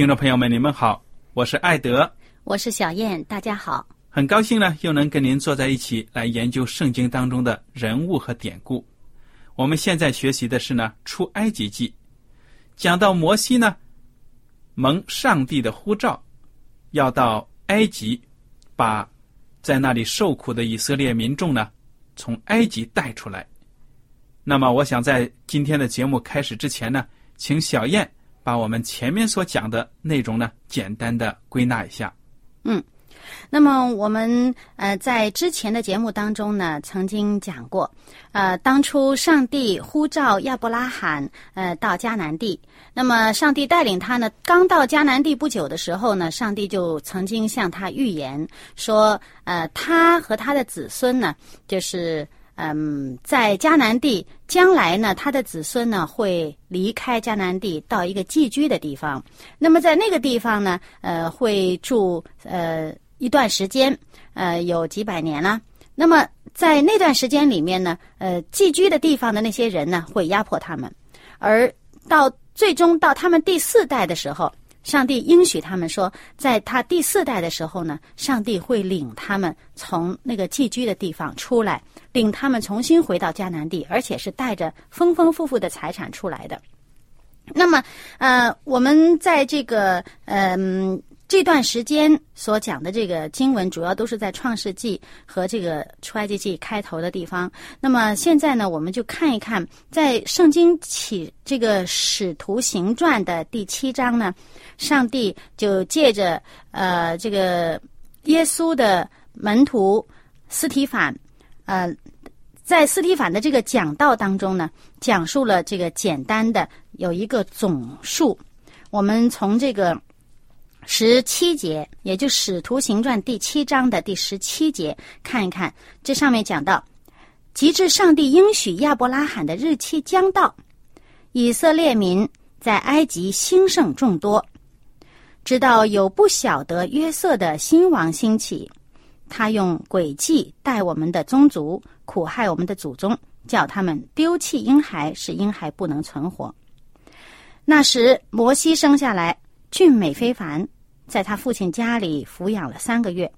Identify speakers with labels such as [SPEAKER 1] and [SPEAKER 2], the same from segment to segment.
[SPEAKER 1] 听众朋友们，你们好，我是艾德，
[SPEAKER 2] 我是小燕，大家好，
[SPEAKER 1] 很高兴呢，又能跟您坐在一起来研究圣经当中的人物和典故。我们现在学习的是呢《出埃及记》，讲到摩西呢蒙上帝的呼召，要到埃及，把在那里受苦的以色列民众呢从埃及带出来。那么，我想在今天的节目开始之前呢，请小燕。把我们前面所讲的内容呢，简单的归纳一下。
[SPEAKER 2] 嗯，那么我们呃在之前的节目当中呢，曾经讲过，呃，当初上帝呼召亚伯拉罕呃到迦南地，那么上帝带领他呢，刚到迦南地不久的时候呢，上帝就曾经向他预言说，呃，他和他的子孙呢，就是。嗯，在迦南地，将来呢，他的子孙呢会离开迦南地，到一个寄居的地方。那么在那个地方呢，呃，会住呃一段时间，呃，有几百年了。那么在那段时间里面呢，呃，寄居的地方的那些人呢，会压迫他们，而到最终到他们第四代的时候。上帝应许他们说，在他第四代的时候呢，上帝会领他们从那个寄居的地方出来，领他们重新回到迦南地，而且是带着丰丰富富的财产出来的。那么，呃，我们在这个，嗯。这段时间所讲的这个经文，主要都是在创世纪和这个出埃及记开头的地方。那么现在呢，我们就看一看，在圣经起这个使徒行传的第七章呢，上帝就借着呃这个耶稣的门徒斯提凡，呃，在斯提凡的这个讲道当中呢，讲述了这个简单的有一个总数。我们从这个。十七节，也就《使徒行传》第七章的第十七节，看一看，这上面讲到，及至上帝应许亚伯拉罕的日期将到，以色列民在埃及兴盛众多，直到有不晓得约瑟的新王兴起，他用诡计待我们的宗族，苦害我们的祖宗，叫他们丢弃婴孩，使婴孩不能存活。那时摩西生下来。俊美非凡，在他父亲家里抚养了三个月。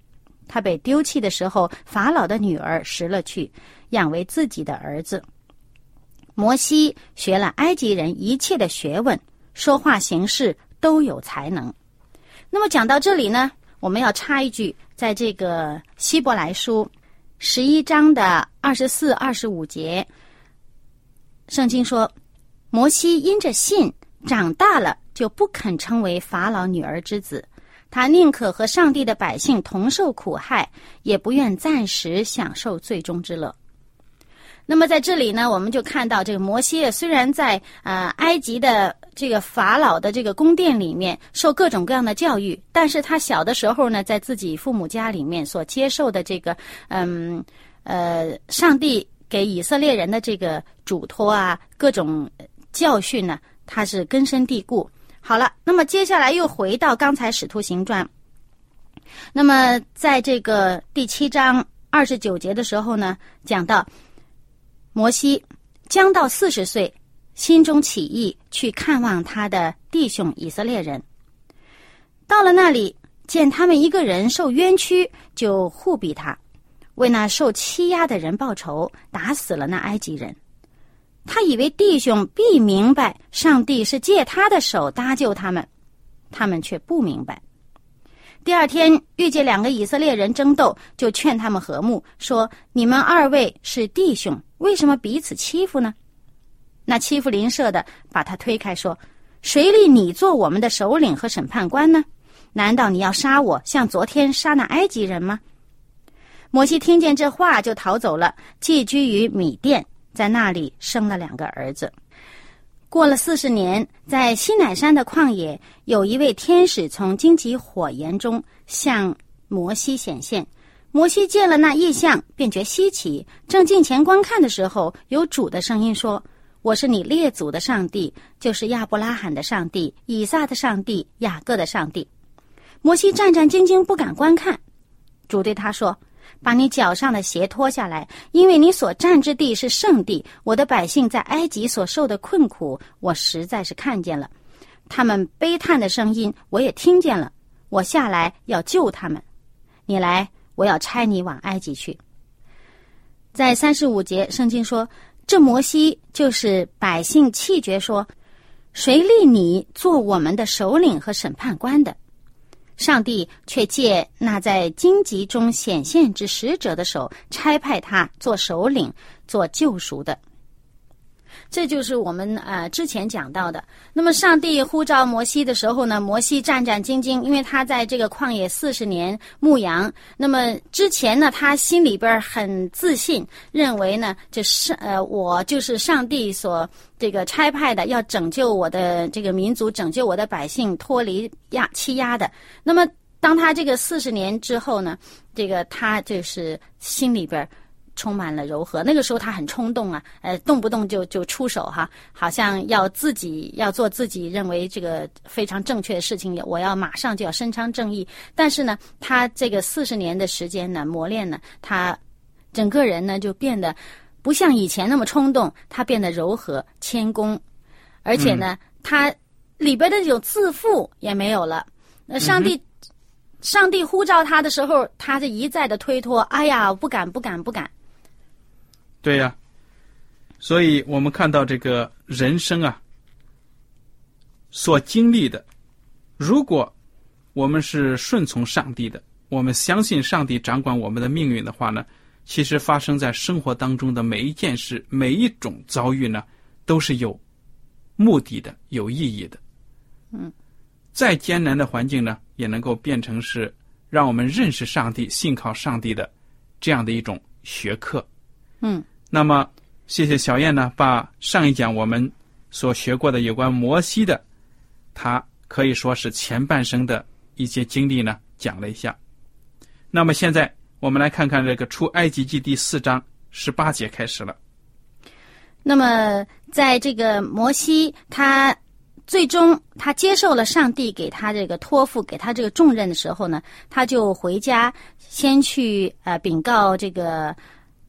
[SPEAKER 2] 他被丢弃的时候，法老的女儿拾了去，养为自己的儿子。摩西学了埃及人一切的学问，说话行事都有才能。那么讲到这里呢，我们要插一句，在这个希伯来书十一章的二十四、二十五节，圣经说，摩西因着信长大了。就不肯称为法老女儿之子，他宁可和上帝的百姓同受苦害，也不愿暂时享受最终之乐。那么在这里呢，我们就看到这个摩西虽然在呃埃及的这个法老的这个宫殿里面受各种各样的教育，但是他小的时候呢，在自己父母家里面所接受的这个嗯呃上帝。给以色列人的这个嘱托啊，各种教训呢，他是根深蒂固。好了，那么接下来又回到刚才《使徒行传》，那么在这个第七章二十九节的时候呢，讲到摩西将到四十岁，心中起意去看望他的弟兄以色列人。到了那里，见他们一个人受冤屈，就护庇他，为那受欺压的人报仇，打死了那埃及人。他以为弟兄必明白，上帝是借他的手搭救他们，他们却不明白。第二天遇见两个以色列人争斗，就劝他们和睦，说：“你们二位是弟兄，为什么彼此欺负呢？”那欺负邻舍的把他推开，说：“谁立你做我们的首领和审判官呢？难道你要杀我，像昨天杀那埃及人吗？”摩西听见这话，就逃走了，寄居于米甸。在那里生了两个儿子。过了四十年，在西乃山的旷野，有一位天使从荆棘火焰中向摩西显现。摩西见了那异象，便觉稀奇。正近前观看的时候，有主的声音说：“我是你列祖的上帝，就是亚伯拉罕的上帝、以撒的上帝、雅各的上帝。”摩西战战兢兢，不敢观看。主对他说。把你脚上的鞋脱下来，因为你所站之地是圣地。我的百姓在埃及所受的困苦，我实在是看见了；他们悲叹的声音，我也听见了。我下来要救他们。你来，我要差你往埃及去。在三十五节，圣经说，这摩西就是百姓气绝说：“谁立你做我们的首领和审判官的？”上帝却借那在荆棘中显现之使者的手，差派他做首领、做救赎的。这就是我们呃之前讲到的。那么，上帝呼召摩西的时候呢，摩西战战兢兢，因为他在这个旷野四十年牧羊。那么之前呢，他心里边很自信，认为呢，就是呃我就是上帝所这个差派的，要拯救我的这个民族，拯救我的百姓脱离压欺压的。那么当他这个四十年之后呢，这个他就是心里边。充满了柔和。那个时候他很冲动啊，呃，动不动就就出手哈，好像要自己要做自己认为这个非常正确的事情，我要马上就要伸张正义。但是呢，他这个四十年的时间呢，磨练呢，他整个人呢就变得不像以前那么冲动，他变得柔和谦恭，而且呢，他里边的这种自负也没有了。那上帝，上帝呼召他的时候，他是一再的推脱，哎呀，不敢，不敢，不敢。
[SPEAKER 1] 对呀，所以我们看到这个人生啊，所经历的，如果我们是顺从上帝的，我们相信上帝掌管我们的命运的话呢，其实发生在生活当中的每一件事、每一种遭遇呢，都是有目的的、有意义的。
[SPEAKER 2] 嗯，
[SPEAKER 1] 再艰难的环境呢，也能够变成是让我们认识上帝、信靠上帝的这样的一种学科。
[SPEAKER 2] 嗯。
[SPEAKER 1] 那么，谢谢小燕呢，把上一讲我们所学过的有关摩西的，他可以说是前半生的一些经历呢，讲了一下。那么现在我们来看看这个出埃及记第四章十八节开始了。
[SPEAKER 2] 那么，在这个摩西他最终他接受了上帝给他这个托付、给他这个重任的时候呢，他就回家先去呃禀告这个。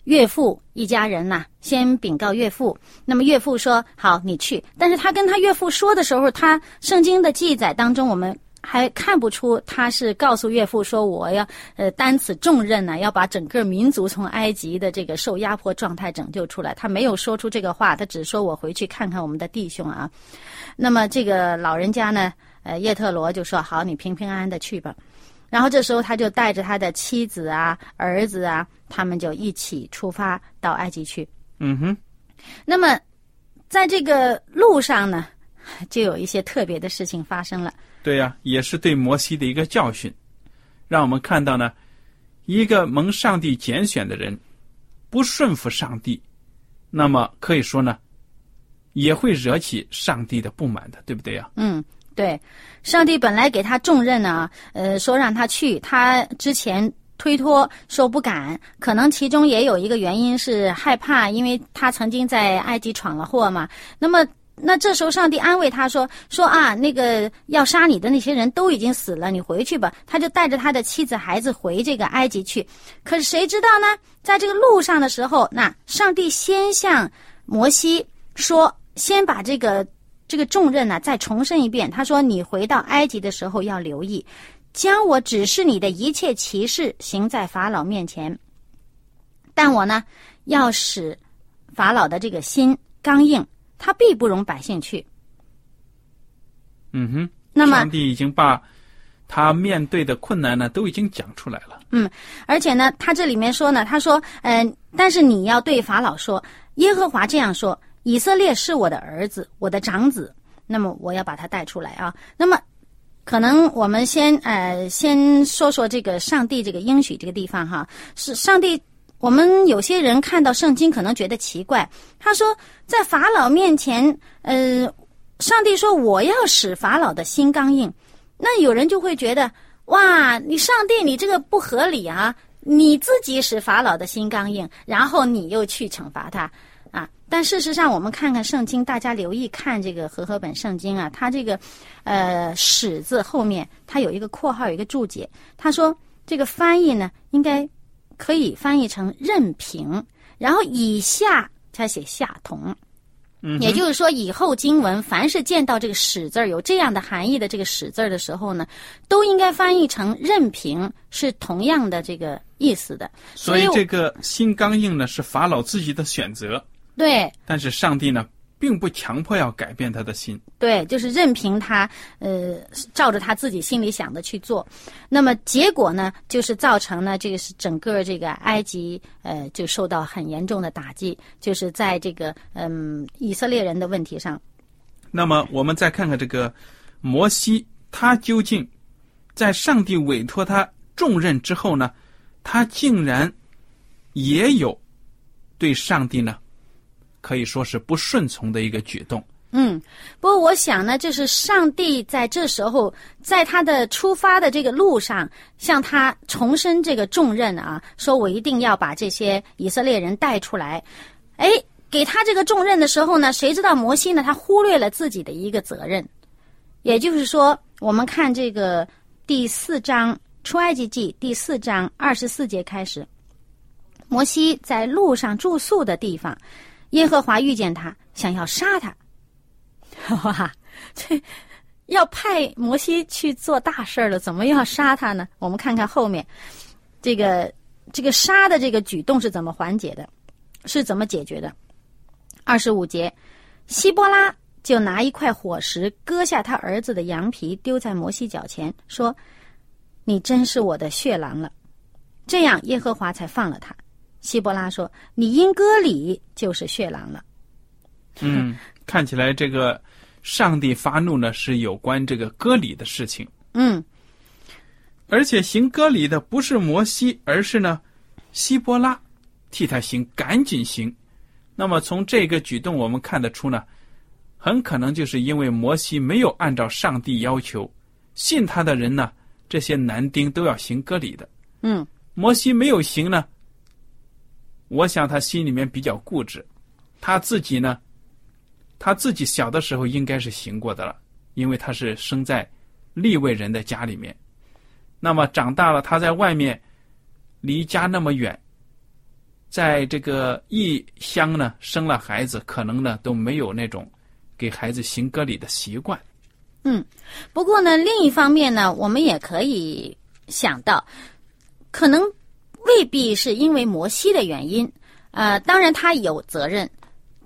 [SPEAKER 2] 岳父一家人呐，先禀告岳父。那么岳父说：“好，你去。”但是他跟他岳父说的时候，他圣经的记载当中，我们还看不出他是告诉岳父说：“我要呃担此重任呢，要把整个民族从埃及的这个受压迫状态拯救出来。”他没有说出这个话，他只说我回去看看我们的弟兄啊。那么这个老人家呢，呃，叶特罗就说：“好，你平平安安的去吧。”然后这时候他就带着他的妻子啊、儿子啊，他们就一起出发到埃及去。
[SPEAKER 1] 嗯哼。
[SPEAKER 2] 那么，在这个路上呢，就有一些特别的事情发生了。
[SPEAKER 1] 对呀，也是对摩西的一个教训，让我们看到呢，一个蒙上帝拣选的人，不顺服上帝，那么可以说呢，也会惹起上帝的不满的，对不对呀？
[SPEAKER 2] 嗯。对，上帝本来给他重任呢，呃，说让他去，他之前推脱说不敢，可能其中也有一个原因是害怕，因为他曾经在埃及闯了祸嘛。那么，那这时候上帝安慰他说：“说啊，那个要杀你的那些人都已经死了，你回去吧。”他就带着他的妻子孩子回这个埃及去。可是谁知道呢？在这个路上的时候，那上帝先向摩西说：“先把这个这个重任呢再重申一遍。”他说：“你回到埃及的时候要留意。”将我指示你的一切奇事行在法老面前，但我呢，要使法老的这个心刚硬，他必不容百姓去。
[SPEAKER 1] 嗯哼，
[SPEAKER 2] 那么
[SPEAKER 1] 上帝已经把他面对的困难呢都已经讲出来了。
[SPEAKER 2] 嗯，而且呢，他这里面说呢，他说，嗯、但是你要对法老说，耶和华这样说：以色列是我的儿子，我的长子，那么我要把他带出来啊。那么，可能我们先呃先说说这个上帝这个应许这个地方哈，是上帝。我们有些人看到圣经可能觉得奇怪，他说在法老面前，呃，上帝说我要使法老的心刚硬，那有人就会觉得。哇，你上帝，你这个不合理啊！你自己使法老的心刚硬，然后你又去惩罚他！但事实上，我们看看圣经，大家留意看这个和合本圣经啊，它这个呃“使”字后面它有一个括号，有一个注解，他说这个翻译呢应该可以翻译成任凭，然后以下才写下同。
[SPEAKER 1] 嗯，
[SPEAKER 2] 也就是说，以后经文凡是见到这个“使”字儿有这样的含义的这个“使”字儿的时候呢，都应该翻译成任凭，是同样的这个意思的。
[SPEAKER 1] 所以
[SPEAKER 2] 所以
[SPEAKER 1] 这个心刚硬呢是法老自己的选择，
[SPEAKER 2] 对
[SPEAKER 1] 但是上帝呢并不强迫要改变他的心。
[SPEAKER 2] 对，就是任凭他呃照着他自己心里想的去做。那么结果呢，就是造成呢这个是整个这个埃及呃就受到很严重的打击，就是在这个嗯以色列人的问题上。
[SPEAKER 1] 那么我们再看看这个摩西，他究竟在上帝委托他重任之后呢，他竟然也有对上帝呢可以说是不顺从的一个举动。
[SPEAKER 2] 嗯，不过我想呢，就是上帝在这时候，在他的出发的这个路上，向他重申这个重任啊，说我一定要把这些以色列人带出来。哎，给他这个重任的时候呢，谁知道摩西呢？他忽略了自己的一个责任，也就是说，我们看这个第四章出埃及记第四章二十四节开始，摩西在路上住宿的地方，耶和华遇见他，想要杀他。哇，这要派摩西去做大事了，怎么要杀他呢？我们看看后面，这个这个杀的这个举动是怎么缓解的，是怎么解决的？二十五节，希波拉就拿一块火石割下他儿子的羊皮，丢在摩西脚前，说：“你真是我的血狼了。”这样耶和华才放了他。希伯拉说：“你因割礼就是血狼了。”
[SPEAKER 1] 嗯，看起来这个上帝发怒呢是有关这个割礼的事情，
[SPEAKER 2] 嗯。
[SPEAKER 1] 而且行割礼的不是摩西，而是呢希伯拉替他行，赶紧行。那么从这个举动我们看得出呢，很可能就是因为摩西没有按照上帝要求，信他的人呢，这些男丁都要行割礼的。
[SPEAKER 2] 嗯
[SPEAKER 1] 摩西没有行呢，我想他心里面比较固执，他自己呢，他自己小的时候应该是行过的了，因为他是生在利未人的家里面。那么长大了，他在外面离家那么远，在这个异乡呢生了孩子，可能呢都没有那种给孩子行割礼的习惯。
[SPEAKER 2] 嗯，不过呢，另一方面呢，我们也可以想到，可能未必是因为摩西的原因，呃，当然他有责任，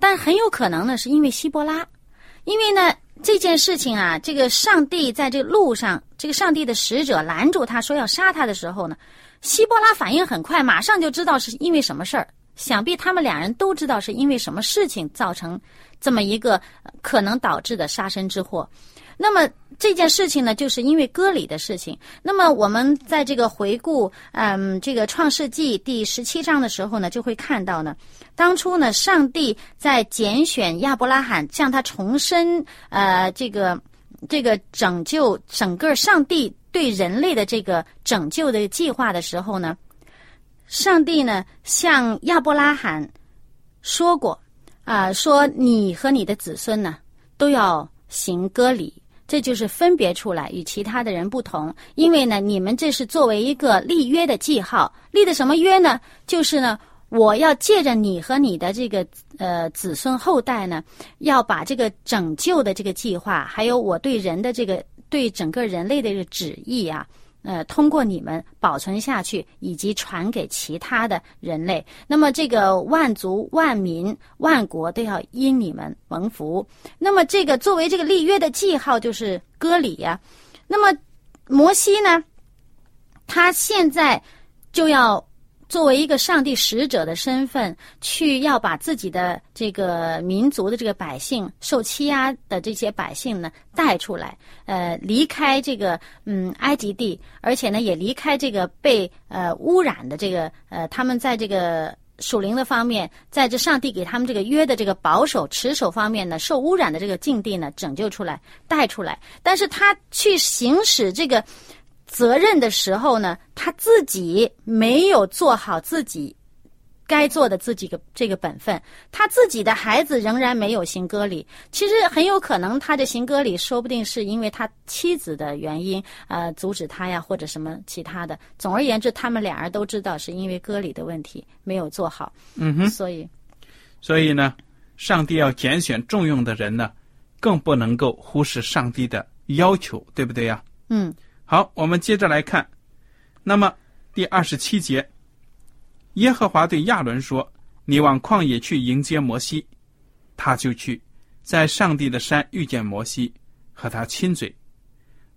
[SPEAKER 2] 但很有可能呢是因为希伯拉，因为呢这件事情啊，这个上帝在这路上，这个上帝的使者拦住他说要杀他的时候呢，希伯拉反应很快，马上就知道是因为什么事儿。想必他们两人都知道是因为什么事情造成这么一个可能导致的杀身之祸。那么这件事情呢，就是因为割礼的事情。那么我们在这个回顾，嗯，这个创世纪第十七章的时候呢，就会看到呢，当初呢，上帝在拣选亚伯拉罕，向他重申，呃，这个这个拯救整个上帝对人类的这个拯救的计划的时候呢，上帝呢向亚伯拉罕说过啊、说你和你的子孙呢都要行割礼，这就是分别出来与其他的人不同。因为呢，你们这是作为一个立约的记号，立的什么约呢？就是呢，我要借着你和你的这个呃子孙后代呢，要把这个拯救的这个计划，还有我对人的这个对整个人类的这个旨意啊。呃，通过你们保存下去，以及传给其他的人类。那么，这个万族、万民、万国都要因你们蒙福。那么，这个作为这个立约的记号，就是割礼呀、那么，摩西呢，他现在就要作为一个上帝使者的身份，去要把自己的这个民族的这个百姓受欺压的这些百姓呢带出来，呃，离开这个嗯埃及地，而且呢也离开这个被呃污染的这个呃他们在这个。属灵的方面，在这上帝给他们这个约的这个保守持守方面呢，受污染的这个境地呢，拯救出来，带出来。但是他去行使这个责任的时候呢，他自己没有做好自己该做的自己的这个本分，他自己的孩子仍然没有行割礼。其实很有可能他的行割礼，说不定是因为他妻子的原因，呃，阻止他呀，或者什么其他的。总而言之，他们俩人都知道是因为割礼的问题没有做好，
[SPEAKER 1] 嗯哼，
[SPEAKER 2] 所以
[SPEAKER 1] 所以呢，上帝要拣选重用的人呢，更不能够忽视上帝的要求，对不对呀？
[SPEAKER 2] 嗯
[SPEAKER 1] 好，我们接着来看，那么第二十七节，耶和华对亚伦说：“你往旷野去迎接摩西。”他就去，在上帝的山遇见摩西，和他亲嘴。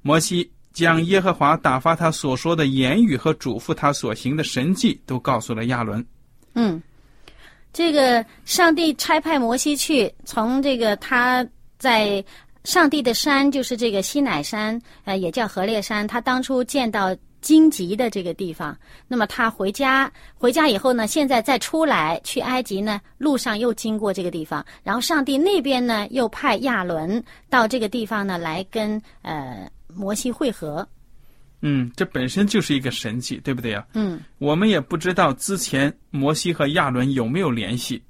[SPEAKER 1] 摩西将耶和华打发他所说的言语和嘱咐他所行的神迹都告诉了亚伦。
[SPEAKER 2] 嗯，这个上帝差派摩西去，从这个他在上帝的山，就是这个西乃山，呃，也叫河烈山。他当初见到荆棘的这个地方，那么他回家，回家以后呢，现在再出来去埃及呢，路上又经过这个地方，然后上帝那边呢又派亚伦到这个地方呢来跟呃摩西会合。
[SPEAKER 1] 嗯，这本身就是一个神迹，对不对呀？
[SPEAKER 2] 嗯
[SPEAKER 1] 我们也不知道之前摩西和亚伦有没有联系。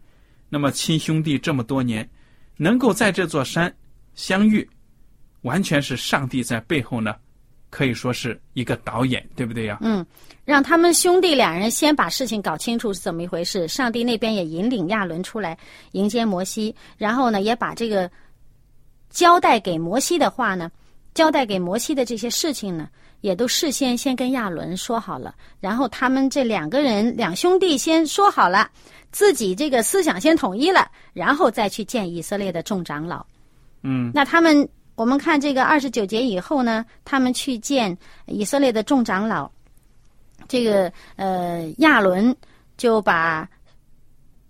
[SPEAKER 1] 那么亲兄弟这么多年，能够在这座山相遇，完全是上帝在背后呢，可以说是一个导演，对不对呀？
[SPEAKER 2] 嗯，让他们兄弟两人先把事情搞清楚是怎么一回事。上帝那边也引领亚伦出来迎接摩西，然后呢，也把这个交代给摩西的话呢，交代给摩西的这些事情呢，也都事先先跟亚伦说好了。然后他们这两个人两兄弟先说好了，自己这个思想先统一了，然后再去见以色列的众长老。
[SPEAKER 1] 嗯
[SPEAKER 2] 那他们，我们看这个二十九节以后呢，他们去见以色列的众长老，这个呃亚伦就把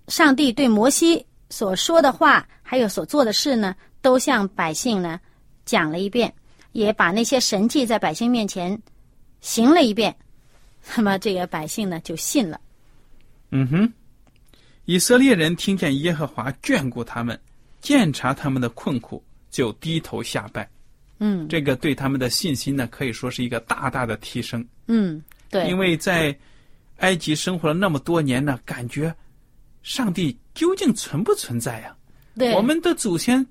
[SPEAKER 2] 上帝对摩西所说的话，还有所做的事呢，都向百姓呢讲了一遍，也把那些神迹在百姓面前行了一遍。那么这个百姓呢就信了。
[SPEAKER 1] 嗯哼，以色列人听见耶和华眷顾他们，鉴察他们的困苦，就低头下拜。
[SPEAKER 2] 嗯
[SPEAKER 1] 这个对他们的信心呢，可以说是一个大大的提升。
[SPEAKER 2] 嗯，对，
[SPEAKER 1] 因为在埃及生活了那么多年呢，感觉上帝究竟存不存在呀、
[SPEAKER 2] 对
[SPEAKER 1] 我们的祖先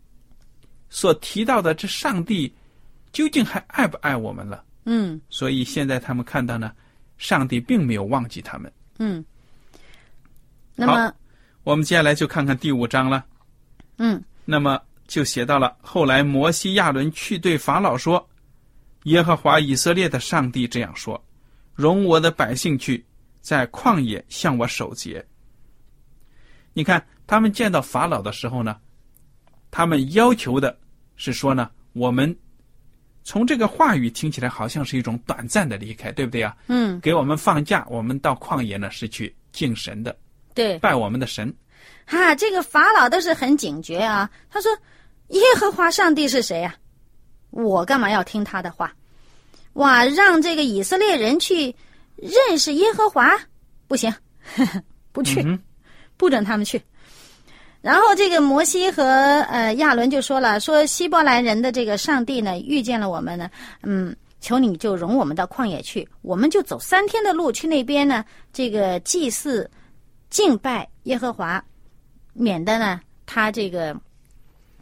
[SPEAKER 1] 所提到的这上帝，究竟还爱不爱我们了？
[SPEAKER 2] 嗯
[SPEAKER 1] 所以现在他们看到呢，上帝并没有忘记他们。
[SPEAKER 2] 嗯。那么
[SPEAKER 1] 我们接下来就看看第五章了。
[SPEAKER 2] 嗯
[SPEAKER 1] 那么就写到了后来摩西亚伦去对法老说：“耶和华以色列的上帝这样说：容我的百姓去，在旷野向我守节。”你看，他们见到法老的时候呢，他们要求的是说呢，我们从这个话语听起来好像是一种短暂的离开，对不对啊？
[SPEAKER 2] 嗯，
[SPEAKER 1] 给我们放假，我们到旷野呢是去敬神的，
[SPEAKER 2] 对。
[SPEAKER 1] 拜我们的神。
[SPEAKER 2] 哈、这个法老倒是很警觉啊。他说：“耶和华上帝是谁呀、我干嘛要听他的话？哇，让这个以色列人去认识耶和华，不行，不去，
[SPEAKER 1] 嗯
[SPEAKER 2] 不准他们去。”然后这个摩西和呃亚伦就说了：“说希伯来人的这个上帝呢，遇见了我们呢，嗯，求你就容我们到旷野去，我们就走三天的路去那边呢，这个祭祀、敬拜耶和华，免得呢他这个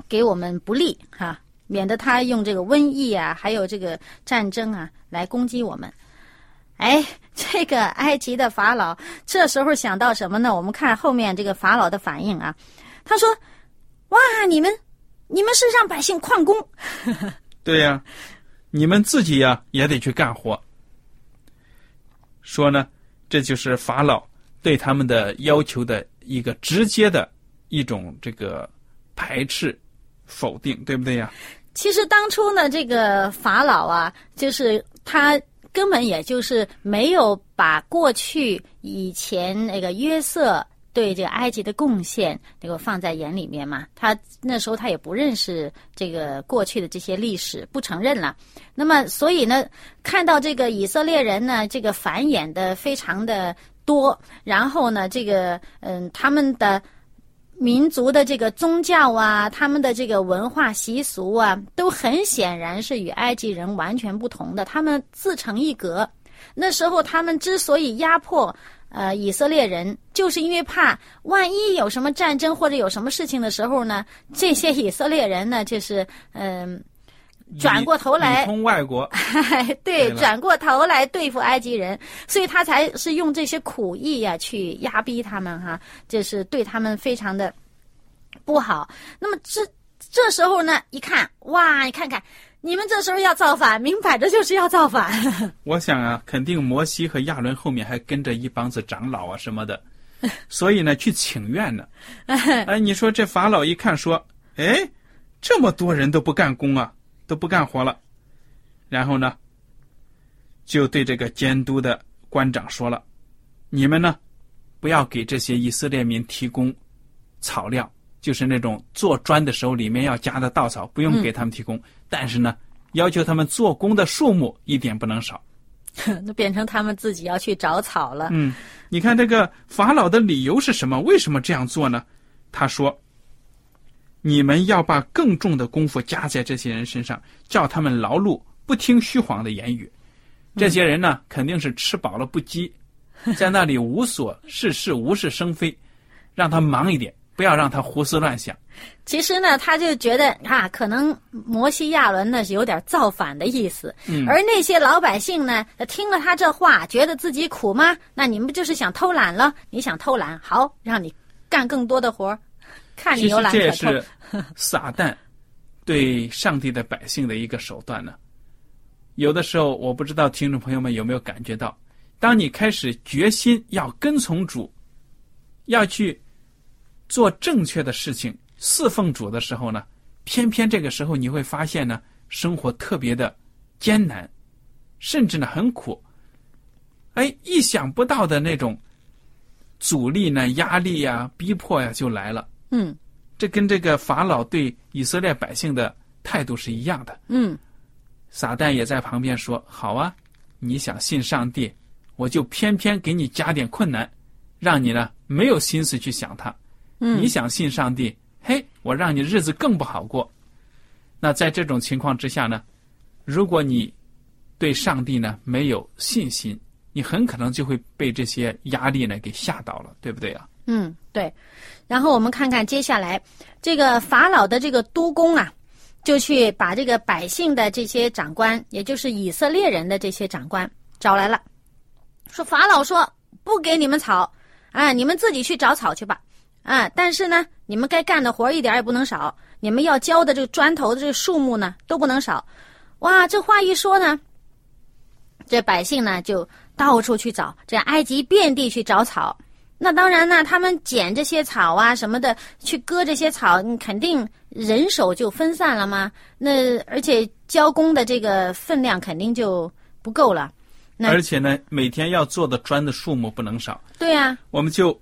[SPEAKER 2] 给我们不利哈，免得他用这个瘟疫啊，还有这个战争啊来攻击我们。哎，这个埃及的法老这时候想到什么呢？我们看后面这个法老的反应啊，他说：“哇，你们，你们是让百姓旷工。”
[SPEAKER 1] 对呀，你们自己呀也得去干活。说呢，这就是法老对他们的要求的一个直接的一种这个排斥、否定，对不对呀？
[SPEAKER 2] 其实当初呢，这个法老啊，就是他根本也就是没有把过去以前那个约瑟对这个埃及的贡献那个放在眼里面嘛。他那时候他也不认识这个过去的这些历史，不承认了。那么所以呢，看到这个以色列人呢，这个繁衍的非常的多，然后呢，这个嗯，他们的。民族的这个宗教啊，他们的这个文化习俗啊，都很显然是与埃及人完全不同的。他们自成一格。那时候他们之所以压迫呃以色列人，就是因为怕万一有什么战争或者有什么事情的时候呢，这些以色列人呢，就是嗯。转过头来，
[SPEAKER 1] 通外国，
[SPEAKER 2] 对，转过头来对付埃及人，所以他才是用这些苦役呀去压逼他们哈，这是对他们非常的不好。那么这这时候呢，一看哇，你看看你们这时候要造反，明摆着就是要造反。
[SPEAKER 1] 我想啊，肯定摩西和亚伦后面还跟着一帮子长老啊什么的，所以呢去请愿呢。哎，你说这法老一看说，哎，这么多人都不干工啊。都不干活了，然后呢，就对这个监督的官长说了：“你们呢，不要给这些以色列民提供草料，就是那种做砖的时候里面要加的稻草，不用给他们提供。但是呢，要求他们做工的数目一点不能少。
[SPEAKER 2] 那变成他们自己要去找草了。
[SPEAKER 1] 嗯，你看这个法老的理由是什么？为什么这样做呢？他说。”你们要把更重的功夫加在这些人身上，叫他们劳碌，不听虚谎的言语。这些人呢，肯定是吃饱了不饥，在那里无所事事、无事生非，让他忙一点，不要让他胡思乱想。
[SPEAKER 2] 其实呢，他就觉得啊，可能摩西亚伦呢是有点造反的意思。
[SPEAKER 1] 嗯。
[SPEAKER 2] 而那些老百姓呢，听了他这话，觉得自己苦吗？那你们不就是想偷懒了？你想偷懒，好，让你干更多的活儿。
[SPEAKER 1] 其实这也是 撒旦对上帝的百姓的一个手段呢。有的时候，我不知道听众朋友们有没有感觉到，当你开始决心要跟从主，要去做正确的事情、侍奉主的时候呢，偏偏这个时候你会发现呢，生活特别的艰难，甚至呢很苦。哎，意想不到的那种阻力呢、压力呀、逼迫呀就来了。
[SPEAKER 2] 嗯，
[SPEAKER 1] 这跟这个法老对以色列百姓的态度是一样的。
[SPEAKER 2] 嗯，
[SPEAKER 1] 撒旦也在旁边说：“好啊，你想信上帝，我就偏偏给你加点困难，让你呢没有心思去想他。
[SPEAKER 2] 嗯，
[SPEAKER 1] 你想信上帝，嘿，我让你日子更不好过。那在这种情况之下呢，如果你对上帝呢没有信心，你很可能就会被这些压力呢给吓倒了，对不对啊？”
[SPEAKER 2] 嗯，对。然后我们看看接下来，这个法老的这个督工啊，就去把这个百姓的这些长官，也就是以色列人的这些长官找来了，说法老说不给你们草，啊，你们自己去找草去吧，啊，但是呢，你们该干的活一点也不能少，你们要交的这个砖头的这个数目呢都不能少。哇，这话一说呢，这百姓呢就到处去找，这埃及遍地去找草。那当然呢，他们捡这些草啊什么的，去割这些草，你肯定人手就分散了吗？那而且交工的这个分量肯定就不够了。
[SPEAKER 1] 而且呢，每天要做的砖的数目不能少。
[SPEAKER 2] 对呀。
[SPEAKER 1] 我们就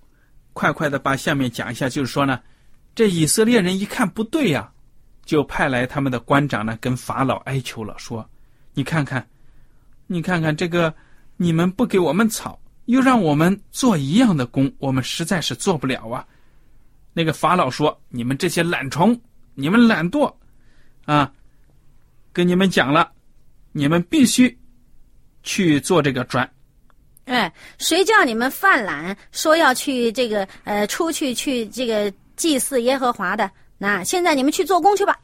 [SPEAKER 1] 快快的把下面讲一下，就是说呢，这以色列人一看不对呀，就派来他们的官长呢，跟法老哀求了，说：“你看看，你看看这个，你们不给我们草。”又让我们做一样的工，我们实在是做不了啊！那个法老说：“你们这些懒虫，你们懒惰，啊，跟你们讲了，你们必须去做这个砖。
[SPEAKER 2] 哎，谁叫你们犯懒，说要去这个呃出去去这个祭祀耶和华的？那现在你们去做工去吧。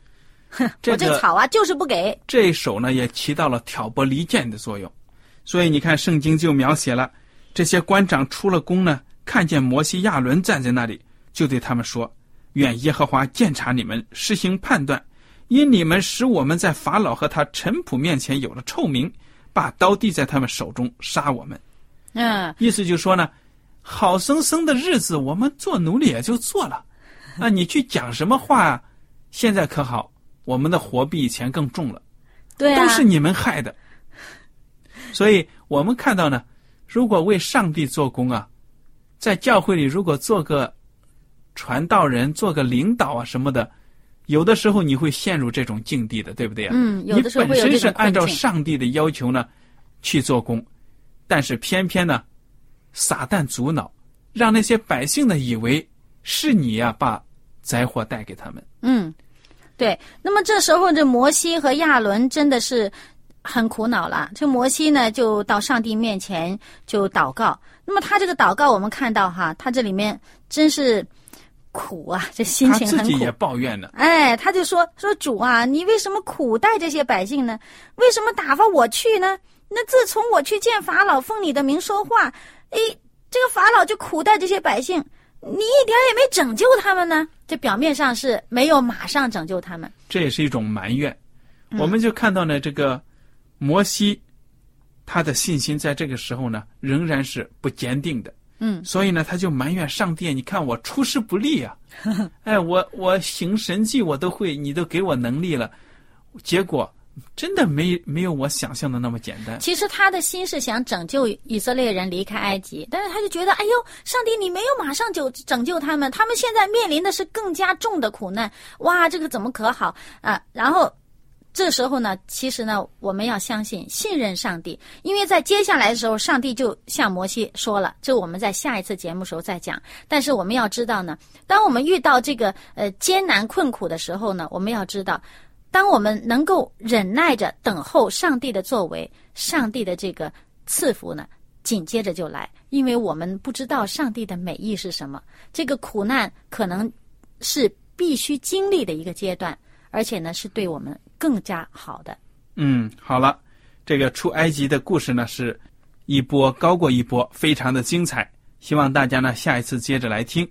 [SPEAKER 2] 哼，
[SPEAKER 1] 这个
[SPEAKER 2] 我这草啊就是不给。
[SPEAKER 1] 这一手呢，也起到了挑拨离间的作用。所以你看，圣经就描写了这些官长出了宫呢，看见摩西、亚伦站在那里，就对他们说：“愿耶和华鉴察你们，施行判断，因你们使我们在法老和他臣仆面前有了臭名，把刀递在他们手中杀我们。”
[SPEAKER 2] 嗯，
[SPEAKER 1] 意思就说呢，好生生的日子，我们做奴隶也就做了，那，你去讲什么话？现在可好，我们的活比以前更重了。
[SPEAKER 2] 对啊，
[SPEAKER 1] 都是你们害的。所以我们看到呢，如果为上帝做工啊，在教会里如果做个传道人、做个领导啊什么的，有的时候你会陷入这种境地的，对不对啊？
[SPEAKER 2] 嗯有的时候
[SPEAKER 1] 你本身是按照上帝的要求呢去做工，但是偏偏呢，撒旦阻挠，让那些百姓呢以为是你呀、把灾祸带给他们。
[SPEAKER 2] 嗯，对。那么这时候，这摩西和亚伦真的是很苦恼了。这摩西呢，就到上帝面前就祷告。那么他这个祷告，我们看到哈，他这里面真是苦啊，这心情很苦
[SPEAKER 1] 自己也。抱怨呢。
[SPEAKER 2] 哎，他就说说主啊，你为什么苦待这些百姓呢？为什么打发我去呢？那自从我去见法老，奉你的名说话，哎，这个法老就苦待这些百姓，你一点也没拯救他们呢。这表面上是没有马上拯救他们，
[SPEAKER 1] 这也是一种埋怨。
[SPEAKER 2] 嗯
[SPEAKER 1] 我们就看到呢，这个摩西他的信心在这个时候呢，仍然是不坚定的。
[SPEAKER 2] 嗯，
[SPEAKER 1] 所以呢，他就埋怨上帝：“你看我出师不利啊！哎，我我行神迹我都会，你都给我能力了，结果真的没没有我想象的那么简单。
[SPEAKER 2] 其实他的心是想拯救以色列人离开埃及，但是他就觉得，哎呦，上帝你没有马上就拯救他们，他们现在面临的是更加重的苦难，哇，这个怎么可好啊？然后这时候呢，其实呢，我们要相信、信任上帝，因为在接下来的时候，上帝就向摩西说了，这我们在下一次节目时候再讲。但是我们要知道呢，当我们遇到这个呃艰难困苦的时候呢，我们要知道。当我们能够忍耐着等候上帝的作为，上帝的这个赐福呢，紧接着就来，因为我们不知道上帝的美意是什么。这个苦难可能是必须经历的一个阶段，而且呢，是对我们更加好的。
[SPEAKER 1] 嗯，好了，这个出埃及的故事呢，是一波高过一波，非常的精彩。希望大家呢下一次接着来听。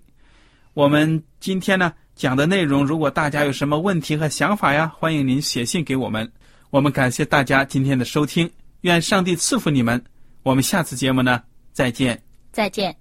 [SPEAKER 1] 我们今天呢讲的内容，如果大家有什么问题和想法呀，欢迎您写信给我们。我们感谢大家今天的收听，愿上帝赐福你们。我们下次节目呢再见。
[SPEAKER 2] 再见。